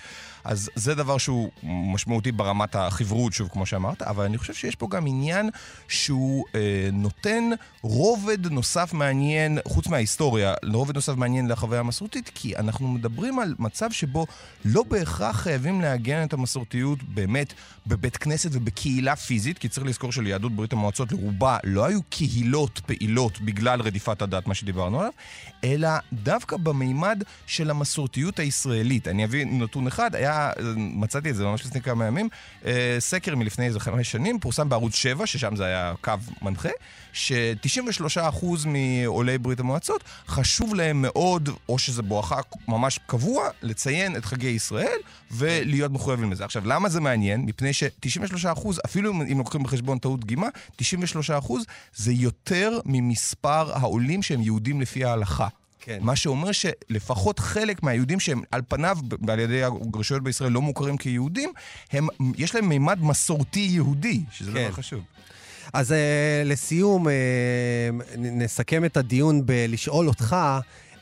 אז זה דבר שהוא משמעותי ברמת החברות, שוב, כמו שאמרת, אבל אני חושב שיש פה גם עניין שהוא אה, נותן רובד נוסף מעניין, חוץ מההיסטוריה, רובד נוסף מעניין לחוויה המסורתית, כי אנחנו מדברים על מצב שבו לא בהכרח חייבים לעגן את המסורתיות באמת בבית כנסת ובקהילה קהילה פיזית, כי צריך לזכור שליהדות ברית המועצות לרובה לא היו קהילות פעילות בגלל רדיפת הדת, מה שדיברנו עליו, אלא דווקא במימד של המסורתיות הישראלית. אני אביא נתון אחד, היה, מצאתי את זה ממש לפני כמה ימים, אה, סקר מלפני איזה חמש שנים, פורסם בערוץ 7, ששם זה היה קו מנחה, ש-93% מעולי ברית המועצות חשוב להם מאוד, או שזה בואכה ממש קבוע, לציין את חגי ישראל ולהיות מחויבים לזה. עכשיו, למה זה מעניין? מפני ש-93%, אפילו אם לוקחים בחשבון טעות דגימה, 93% זה יותר ממספר העולים שהם יהודים לפי ההלכה. כן. מה שאומר שלפחות חלק מהיהודים שהם על פניו, על ידי הרשויות בישראל לא מוכרים כיהודים, הם, יש להם מימד מסורתי יהודי, שזה כן. דבר חשוב. אז uh, לסיום, uh, נ- נסכם את הדיון בלשאול אותך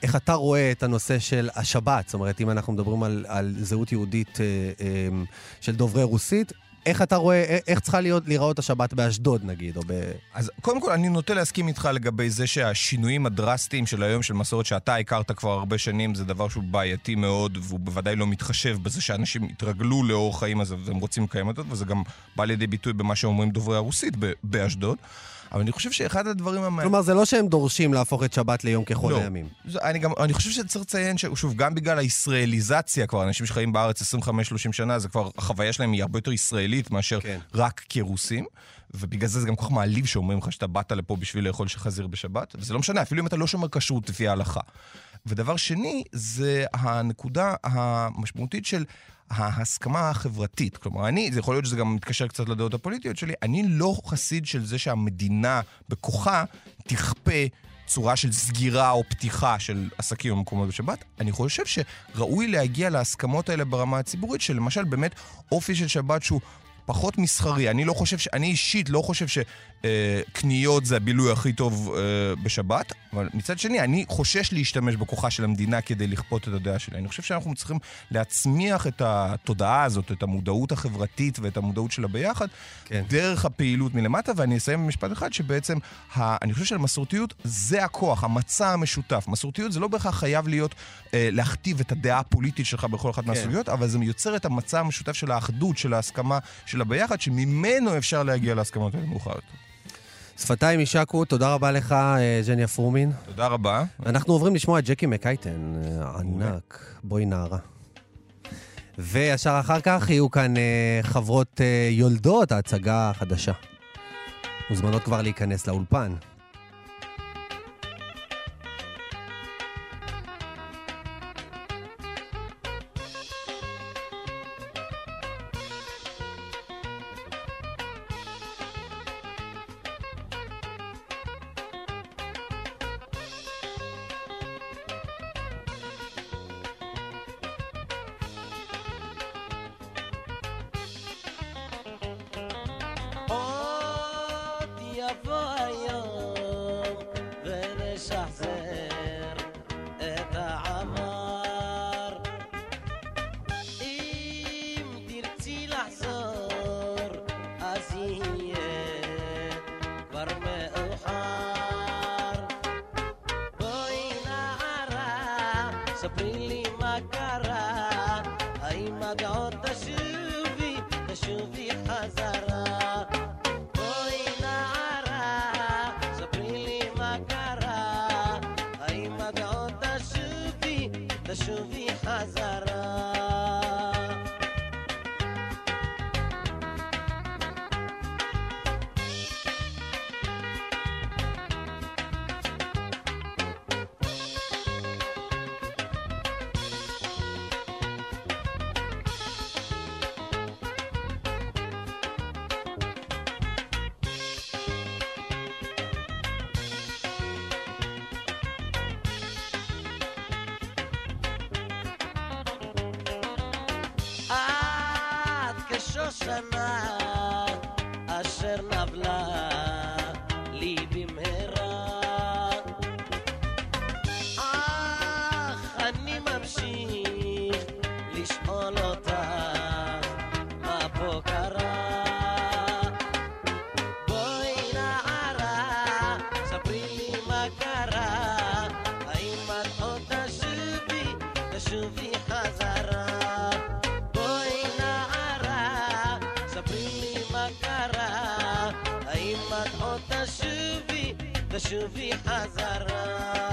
איך אתה רואה את הנושא של השבת. זאת אומרת, אם אנחנו מדברים על, על זהות יהודית uh, um, של דוברי רוסית, איך אתה רואה, א- איך צריכה להיות, להיראות השבת באשדוד נגיד, או ב... אז קודם כל, אני נוטה להסכים איתך לגבי זה שהשינויים הדרסטיים של היום, של מסורת שאתה הכרת כבר הרבה שנים, זה דבר שהוא בעייתי מאוד, והוא בוודאי לא מתחשב בזה שאנשים התרגלו לאורח חיים הזה והם רוצים לקיים אותו, וזה גם בא לידי ביטוי במה שאומרים דוברי הרוסית באשדוד. אבל אני חושב שאחד הדברים המעניינים... כלומר, זה לא שהם דורשים להפוך את שבת ליום ככל לא. הימים. אני, גם, אני חושב שצריך לציין ששוב, גם בגלל הישראליזציה כבר, אנשים שחיים בארץ 25-30 שנה, זה כבר, החוויה שלהם היא הרבה יותר ישראלית מאשר כן. רק כרוסים. ובגלל זה זה גם כל כך מעליב שאומרים לך שאתה באת לפה בשביל לאכול חזיר בשבת, וזה לא משנה, אפילו אם אתה לא שומר כשרות לפי ההלכה. ודבר שני, זה הנקודה המשמעותית של ההסכמה החברתית. כלומר, אני, זה יכול להיות שזה גם מתקשר קצת לדעות הפוליטיות שלי, אני לא חסיד של זה שהמדינה בכוחה תכפה צורה של סגירה או פתיחה של עסקים ומקומות בשבת. אני חושב שראוי להגיע להסכמות האלה ברמה הציבורית, שלמשל באמת אופי של שבת שהוא... פחות מסחרי. אני לא חושב ש... אני אישית לא חושב שקניות זה הבילוי הכי טוב אה, בשבת, אבל מצד שני, אני חושש להשתמש בכוחה של המדינה כדי לכפות את הדעה שלי. אני חושב שאנחנו צריכים להצמיח את התודעה הזאת, את המודעות החברתית ואת המודעות של הביחד, כן. דרך הפעילות מלמטה, ואני אסיים במשפט אחד, שבעצם, ה... אני חושב שלמסורתיות זה הכוח, המצע המשותף. מסורתיות זה לא בהכרח חייב להיות, אה, להכתיב את הדעה הפוליטית שלך בכל אחת כן. מהסוגיות, אבל זה יוצר את המצע המשותף של האחדות, של ההסכמה, של הביחד, שממנו אפשר להגיע להסכמות האלה מאוחר יותר. שפתיים יישקו, תודה רבה לך, אה, ז'ניה פרומין. תודה רבה. אנחנו עוברים לשמוע את ג'קי מקייטן, אה, ענק, בואי נערה. וישר אחר כך יהיו כאן אה, חברות אה, יולדות ההצגה החדשה. מוזמנות כבר להיכנס לאולפן. The Shuvi, da chuvi azarão.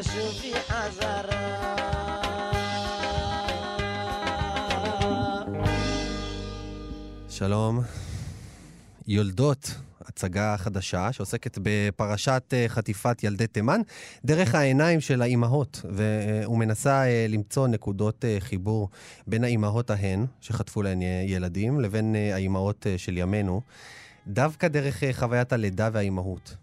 תשובי חזרה. שלום. יולדות, הצגה חדשה שעוסקת בפרשת אה, חטיפת ילדי תימן דרך העיניים של האימהות, ו- ומנסה אה, למצוא נקודות אה, חיבור בין האימהות ההן, שחטפו להן אה, ילדים, לבין אה, האימהות אה, של ימינו, דווקא דרך אה, חוויית הלידה והאימהות.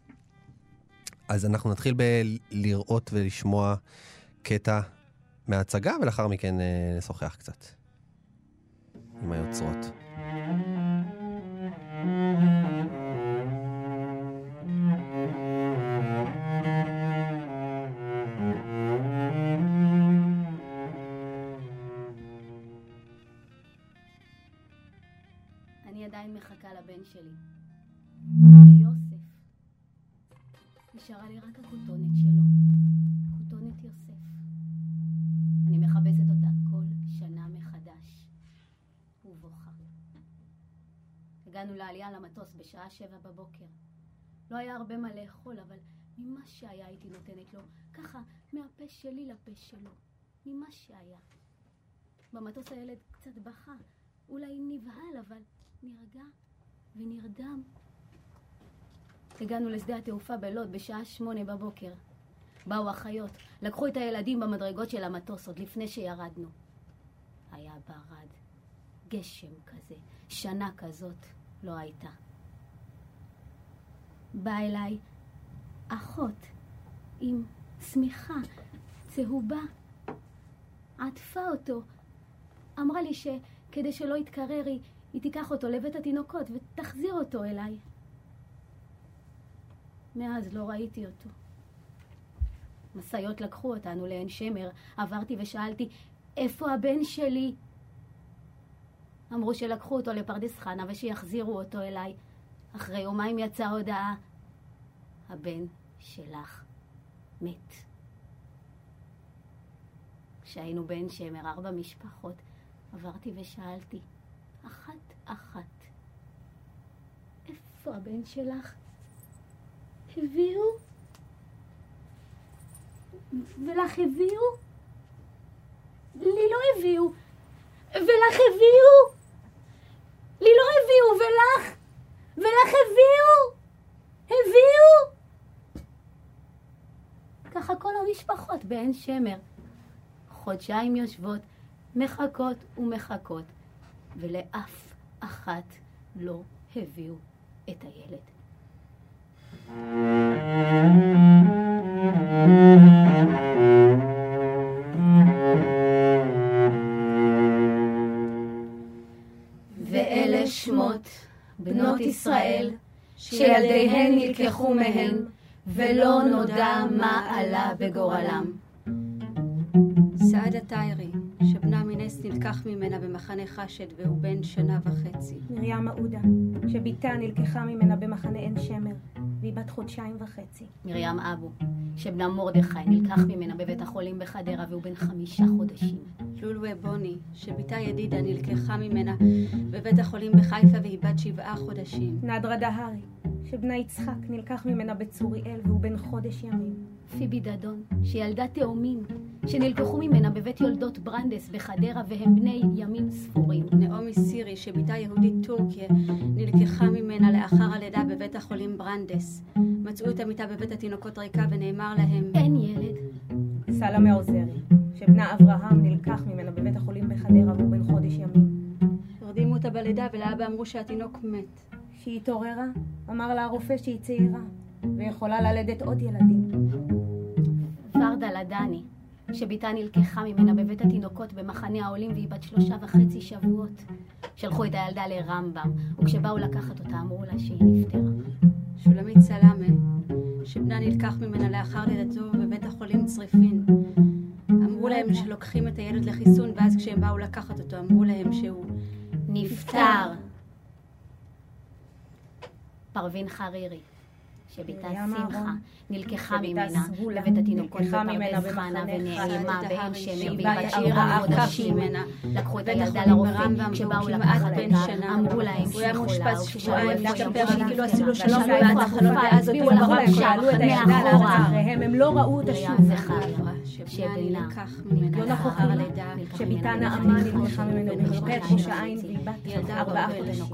אז אנחנו נתחיל בלראות ולשמוע קטע מההצגה, ולאחר מכן אה, נשוחח קצת עם היוצרות. אני בשעה שבע בבוקר. לא היה הרבה מה לאכול, אבל ממה שהיה הייתי נותנת לו, ככה, מהפה שלי לפה שלו. ממה שהיה. במטוס הילד קצת בכה, אולי נבהל, אבל נרגע ונרדם. הגענו לשדה התעופה בלוד בשעה שמונה בבוקר. באו אחיות, לקחו את הילדים במדרגות של המטוס עוד לפני שירדנו. היה ברד, גשם כזה, שנה כזאת לא הייתה. באה אליי אחות עם שמיכה צהובה, עטפה אותו, אמרה לי שכדי שלא יתקרר היא, היא תיקח אותו לבית התינוקות ותחזיר אותו אליי. מאז לא ראיתי אותו. משאיות לקחו אותנו לעין שמר, עברתי ושאלתי, איפה הבן שלי? אמרו שלקחו אותו לפרדס חנה ושיחזירו אותו אליי. אחרי יומיים יצאה הודעה, הבן שלך מת. כשהיינו בעין שמר, ארבע משפחות, עברתי ושאלתי, אחת-אחת, איפה הבן שלך? הביאו? ולך הביאו? לי לא הביאו. ולך הביאו? לי לא הביאו, ולך? ולך הביאו? הביאו? ככה כל המשפחות בעין שמר. חודשיים יושבות, מחכות ומחכות, ולאף אחת לא הביאו את הילד. שילדיהן נלקחו מהן, ולא נודע מה עלה בגורלם. סעדה טיירי, שבנה מנס נלקח ממנה במחנה חשד והוא בן שנה וחצי. מרים מעודה, שבתה נלקחה ממנה במחנה עין שמר, והיא בת חודשיים וחצי. מרים אבו, שבנה מרדכי נלקח ממנה בבית החולים בחדרה והוא בן חמישה חודשים. לולו בוני, שבתה ידידה נלקחה ממנה בבית החולים בחיפה והיא בת שבעה חודשים. נדרה דהרי, שבנה יצחק נלקח ממנה בצוריאל והוא בן חודש ימים. פיבי דדון, שילדה תאומים, שנלקחו ממנה בבית יולדות ברנדס בחדרה והם בני ימים ספורים. נעמי סירי, שבתה יהודית טורקיה, נלקחה ממנה לאחר הלידה בבית החולים ברנדס. מצאו את המיטה בבית התינוקות ריקה ונאמר להם אין ילד. סלמה עוזרי, שבנה אברהם נלקח ממנה בבית החולים בחדרה והוא בן חודש ימים. הרדימו אותה בלידה ולאבא אמרו שהתינוק מת. כשהיא התעוררה, אמר לה הרופא שהיא צעירה, ויכולה ללדת עוד ילדים. ורדה לדני, שבתה נלקחה ממנה בבית התינוקות במחנה העולים והיא בת שלושה וחצי שבועות. שלחו את הילדה לרמב"ם, וכשבאו לקחת אותה אמרו לה שהיא נפטרה. שולמית סלאמה, שבנה נלקח ממנה לאחר לידתו בבית החולים צריפין. אמרו להם שלוקחים את הילד לחיסון, ואז כשהם באו לקחת אותו אמרו להם שהוא נפטר. פרווין חרירי, מרים שמחה, נלקחה ממנה בבית התינוקות בפרדס חנה ונעלמה שמר שהיא והיא בת שבעה חודשים. לקחו את הילדה לרופא, ברמב"ם, כשבאו לקחת אותה. אמרו להם הוא חולה, מאושפז וכששאלו איפה אמרה שכאילו שהיא עשו לו שלום ואז הצביעו אותו לה ברק עכשיו, שאלו את הילדה. אחריהם, הם לא ראו אותה מרים שוב. שבנה לא הלידה. שבתה ממנה נעמה נלקחה ממנו חודשיים ראש. העין והיא בת ארבעה חודשים.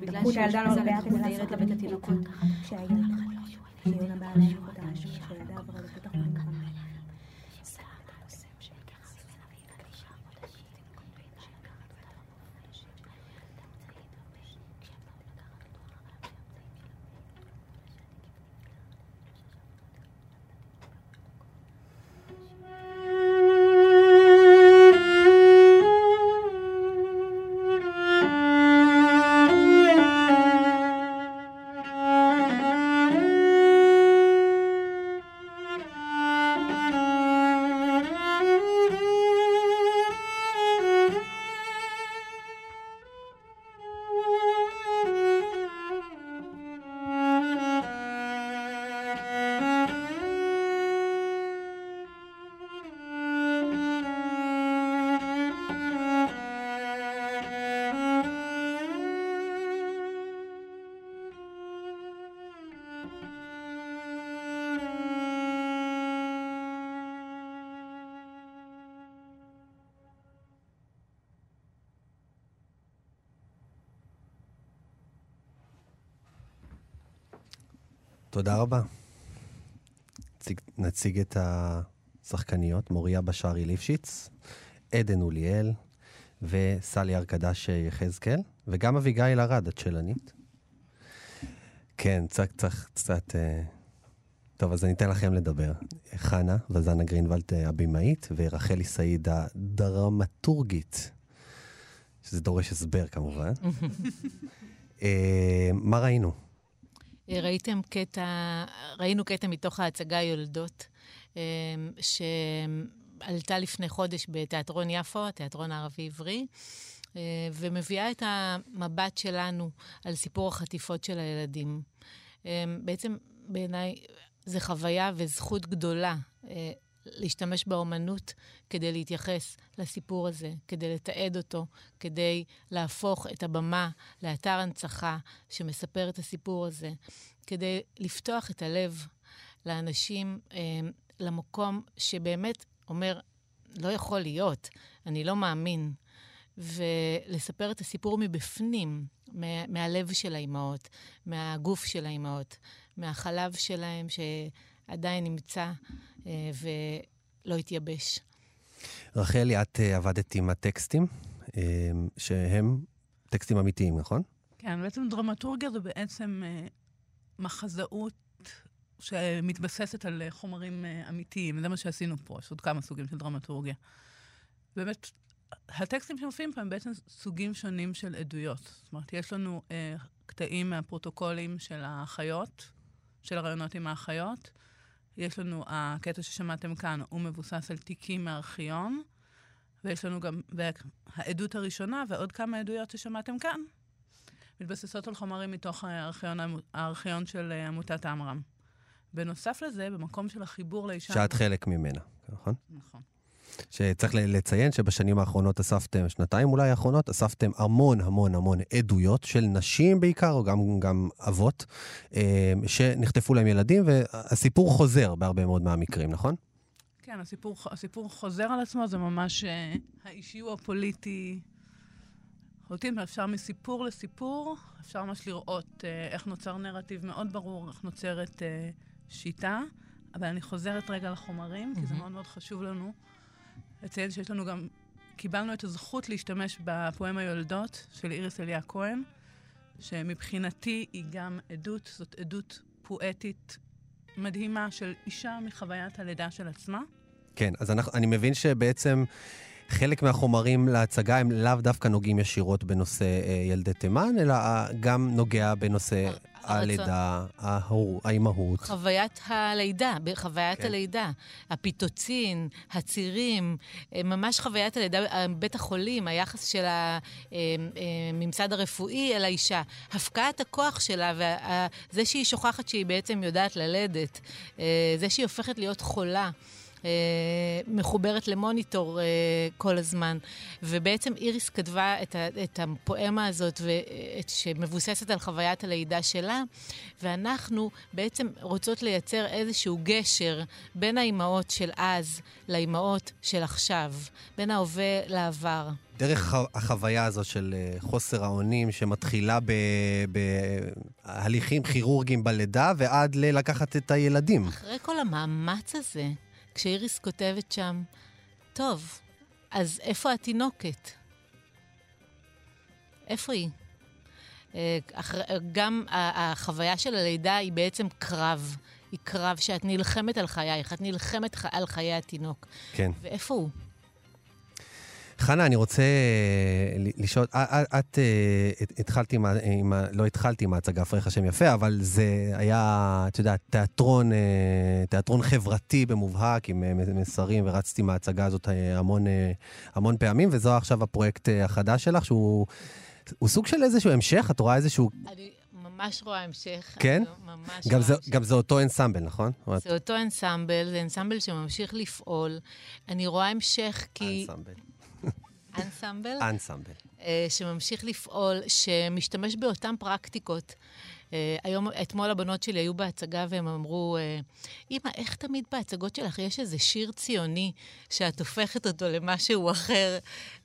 בגלל לקחו את הילדה שאושפזה למרפאה לקחו כדי את הילד לעשות לבית לה 你以我们把那句话打在手 תודה רבה. נציג, נציג את השחקניות, מוריה בשארי ליפשיץ, עדן אוליאל וסלי ארקדש יחזקאל, וגם אביגיל ארד, הצ'לנית. כן, צריך קצת, קצת... אה, טוב, אז אני אתן לכם לדבר. חנה וזנה גרינוולד אה, הבמאית, ורחלי סעיד הדרמטורגית, שזה דורש הסבר כמובן. אה, מה ראינו? ראיתם קטע, ראינו קטע מתוך ההצגה יולדות, אה, שעלתה לפני חודש בתיאטרון יפו, התיאטרון הערבי-עברי, אה, ומביאה את המבט שלנו על סיפור החטיפות של הילדים. אה, בעצם בעיניי זו חוויה וזכות גדולה להשתמש באומנות כדי להתייחס לסיפור הזה, כדי לתעד אותו, כדי להפוך את הבמה לאתר הנצחה שמספר את הסיפור הזה, כדי לפתוח את הלב לאנשים, אה, למקום שבאמת אומר, לא יכול להיות, אני לא מאמין. ולספר את הסיפור מבפנים, מה, מהלב של האימהות, מהגוף של האימהות, מהחלב שלהם שעדיין נמצא אה, ולא התייבש. רחלי, את אה, עבדת עם הטקסטים, אה, שהם טקסטים אמיתיים, נכון? כן, בעצם דרמטורגיה זה בעצם מחזאות שמתבססת על חומרים אמיתיים. זה מה שעשינו פה, יש עוד כמה סוגים של דרמטורגיה. באמת, הטקסטים שמופיעים פה הם בעצם סוגים שונים של עדויות. זאת אומרת, יש לנו אה, קטעים מהפרוטוקולים של האחיות, של הרעיונות עם האחיות. יש לנו, הקטע ששמעתם כאן, הוא מבוסס על תיקים מארכיון, ויש לנו גם, והעדות הראשונה ועוד כמה עדויות ששמעתם כאן, מתבססות על חומרים מתוך הארכיון, הארכיון של אה, עמותת עמרם. בנוסף לזה, במקום של החיבור לאישה... שאת חלק ממנה, נכון? נכון. שצריך לציין שבשנים האחרונות אספתם, שנתיים אולי האחרונות, אספתם המון המון המון עדויות של נשים בעיקר, או גם, גם אבות, אה, שנחטפו להם ילדים, והסיפור חוזר בהרבה מאוד מהמקרים, נכון? כן, הסיפור, הסיפור חוזר על עצמו, זה ממש אה, האישי הוא הפוליטי. לחלוטין, אפשר מסיפור לסיפור, אפשר ממש לראות אה, איך נוצר נרטיב מאוד ברור, איך נוצרת אה, שיטה, אבל אני חוזרת רגע לחומרים, כי זה. מאוד מאוד חשוב לנו לציין שיש לנו גם, קיבלנו את הזכות להשתמש בפואמה יולדות של איריס אליה כהן, שמבחינתי היא גם עדות, זאת עדות פואטית מדהימה של אישה מחוויית הלידה של עצמה. כן, אז אנחנו, אני מבין שבעצם חלק מהחומרים להצגה הם לאו דווקא נוגעים ישירות בנושא אה, ילדי תימן, אלא אה, גם נוגע בנושא הלידה, ההור, האימהות. חוויית הלידה, בחוויית כן. הלידה. הפיטוצין, הצירים, אה, ממש חוויית הלידה, אה, בית החולים, היחס של הממסד הרפואי אל האישה. הפקעת הכוח שלה, וזה שהיא שוכחת שהיא בעצם יודעת ללדת, אה, זה שהיא הופכת להיות חולה. אה, מחוברת למוניטור אה, כל הזמן. ובעצם איריס כתבה את, ה, את הפואמה הזאת, ואת, שמבוססת על חוויית הלידה שלה, ואנחנו בעצם רוצות לייצר איזשהו גשר בין האימהות של אז לאימהות של עכשיו, בין ההווה לעבר. דרך החוויה הזאת של אה, חוסר האונים שמתחילה בהליכים כירורגיים בלידה ועד ללקחת את הילדים. אחרי כל המאמץ הזה, כשאיריס כותבת שם, טוב, אז איפה התינוקת? איפה היא? אה, גם החוויה של הלידה היא בעצם קרב. היא קרב שאת נלחמת על חייך, את נלחמת על חיי התינוק. כן. ואיפה הוא? חנה, אני רוצה אה, לשאול, אה, אה, את הת- התחלת עם, לא התחלתי עם ההצגה פרח השם יפה, אבל זה היה, את יודעת, תיאטרון, תיאטרון חברתי במובהק, עם מסרים, ורצתי עם ההצגה הזאת המון, המון פעמים, וזו עכשיו הפרויקט החדש שלך, שהוא הוא סוג של איזשהו המשך, את רואה איזשהו... אני ממש רואה המשך. כן? ממש גם רואה זה, המשך. גם זה אותו אנסמבל, נכון? זה אותו אנסמבל, זה אנסמבל שממשיך לפעול. אני רואה המשך כי... אנסמבל. אנסמבל? אנסמבל. אה, שממשיך לפעול, שמשתמש באותן פרקטיקות. אה, היום, אתמול הבנות שלי היו בהצגה והם אמרו, אה, אמא, איך תמיד בהצגות שלך יש איזה שיר ציוני שאת הופכת אותו למשהו אחר?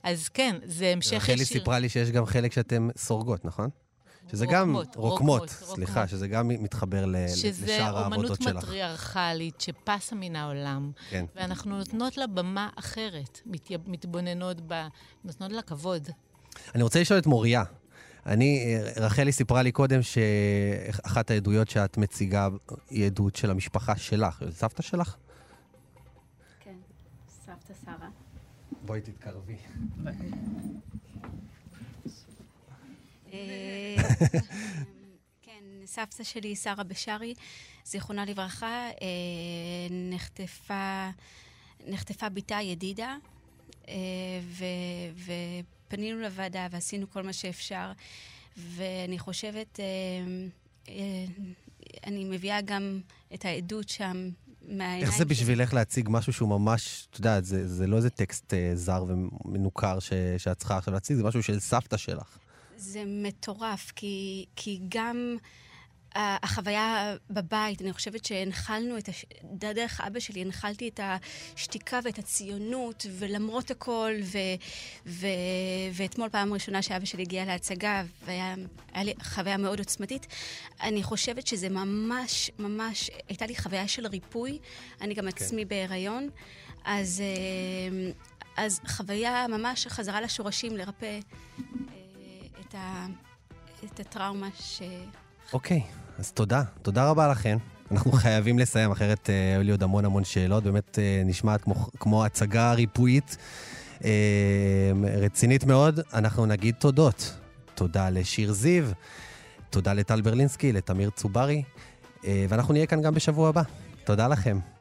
אז כן, זה המשך רחלי ישיר. סיפרה לי שיש גם חלק שאתם סורגות, נכון? שזה גם... רוקמות, רוקמות, רוקמות, סליחה, רוקמות. שזה גם מתחבר ל- שזה לשאר אומנות העבודות שלך. מטריארכלית שפסה מן העולם. כן. ואנחנו נותנות לה במה אחרת, מת, מתבוננות בה, נותנות לה כבוד. אני רוצה לשאול את מוריה. אני, רחלי סיפרה לי קודם שאחת העדויות שאת מציגה היא עדות של המשפחה שלך, של סבתא שלך? כן, סבתא שרה. בואי תתקרבי. אה, כן, סבתא שלי, שרה בשארי, זיכרונה לברכה, אה, נחטפה, נחטפה בתה ידידה, אה, ו- ופנינו לוועדה ועשינו כל מה שאפשר, ואני חושבת, אני מביאה גם את העדות שם מהעיניים איך זה בשבילך להציג משהו שהוא ממש, את יודעת, זה, זה לא איזה טקסט אה, זר ומנוכר ש, שאת צריכה עכשיו להציג, זה משהו של סבתא שלך. זה מטורף, כי, כי גם uh, החוויה בבית, אני חושבת שהנחלנו את, הש... דרך אבא שלי, הנחלתי את השתיקה ואת הציונות, ולמרות הכל, ו... ו... ואתמול פעם ראשונה שאבא שלי הגיע להצגה, והיה לי חוויה מאוד עוצמתית, אני חושבת שזה ממש, ממש, הייתה לי חוויה של ריפוי, אני גם עצמי בהיריון, אז... Uh, אז חוויה ממש חזרה לשורשים, לרפא אה, את, ה, את הטראומה ש... אוקיי, אז תודה. תודה רבה לכם. אנחנו חייבים לסיים, אחרת אה, היו לי עוד המון המון שאלות. באמת אה, נשמעת כמו, כמו הצגה ריפואית אה, רצינית מאוד. אנחנו נגיד תודות. תודה לשיר זיו, תודה לטל ברלינסקי, לתמיר צוברי, אה, ואנחנו נהיה כאן גם בשבוע הבא. תודה לכם.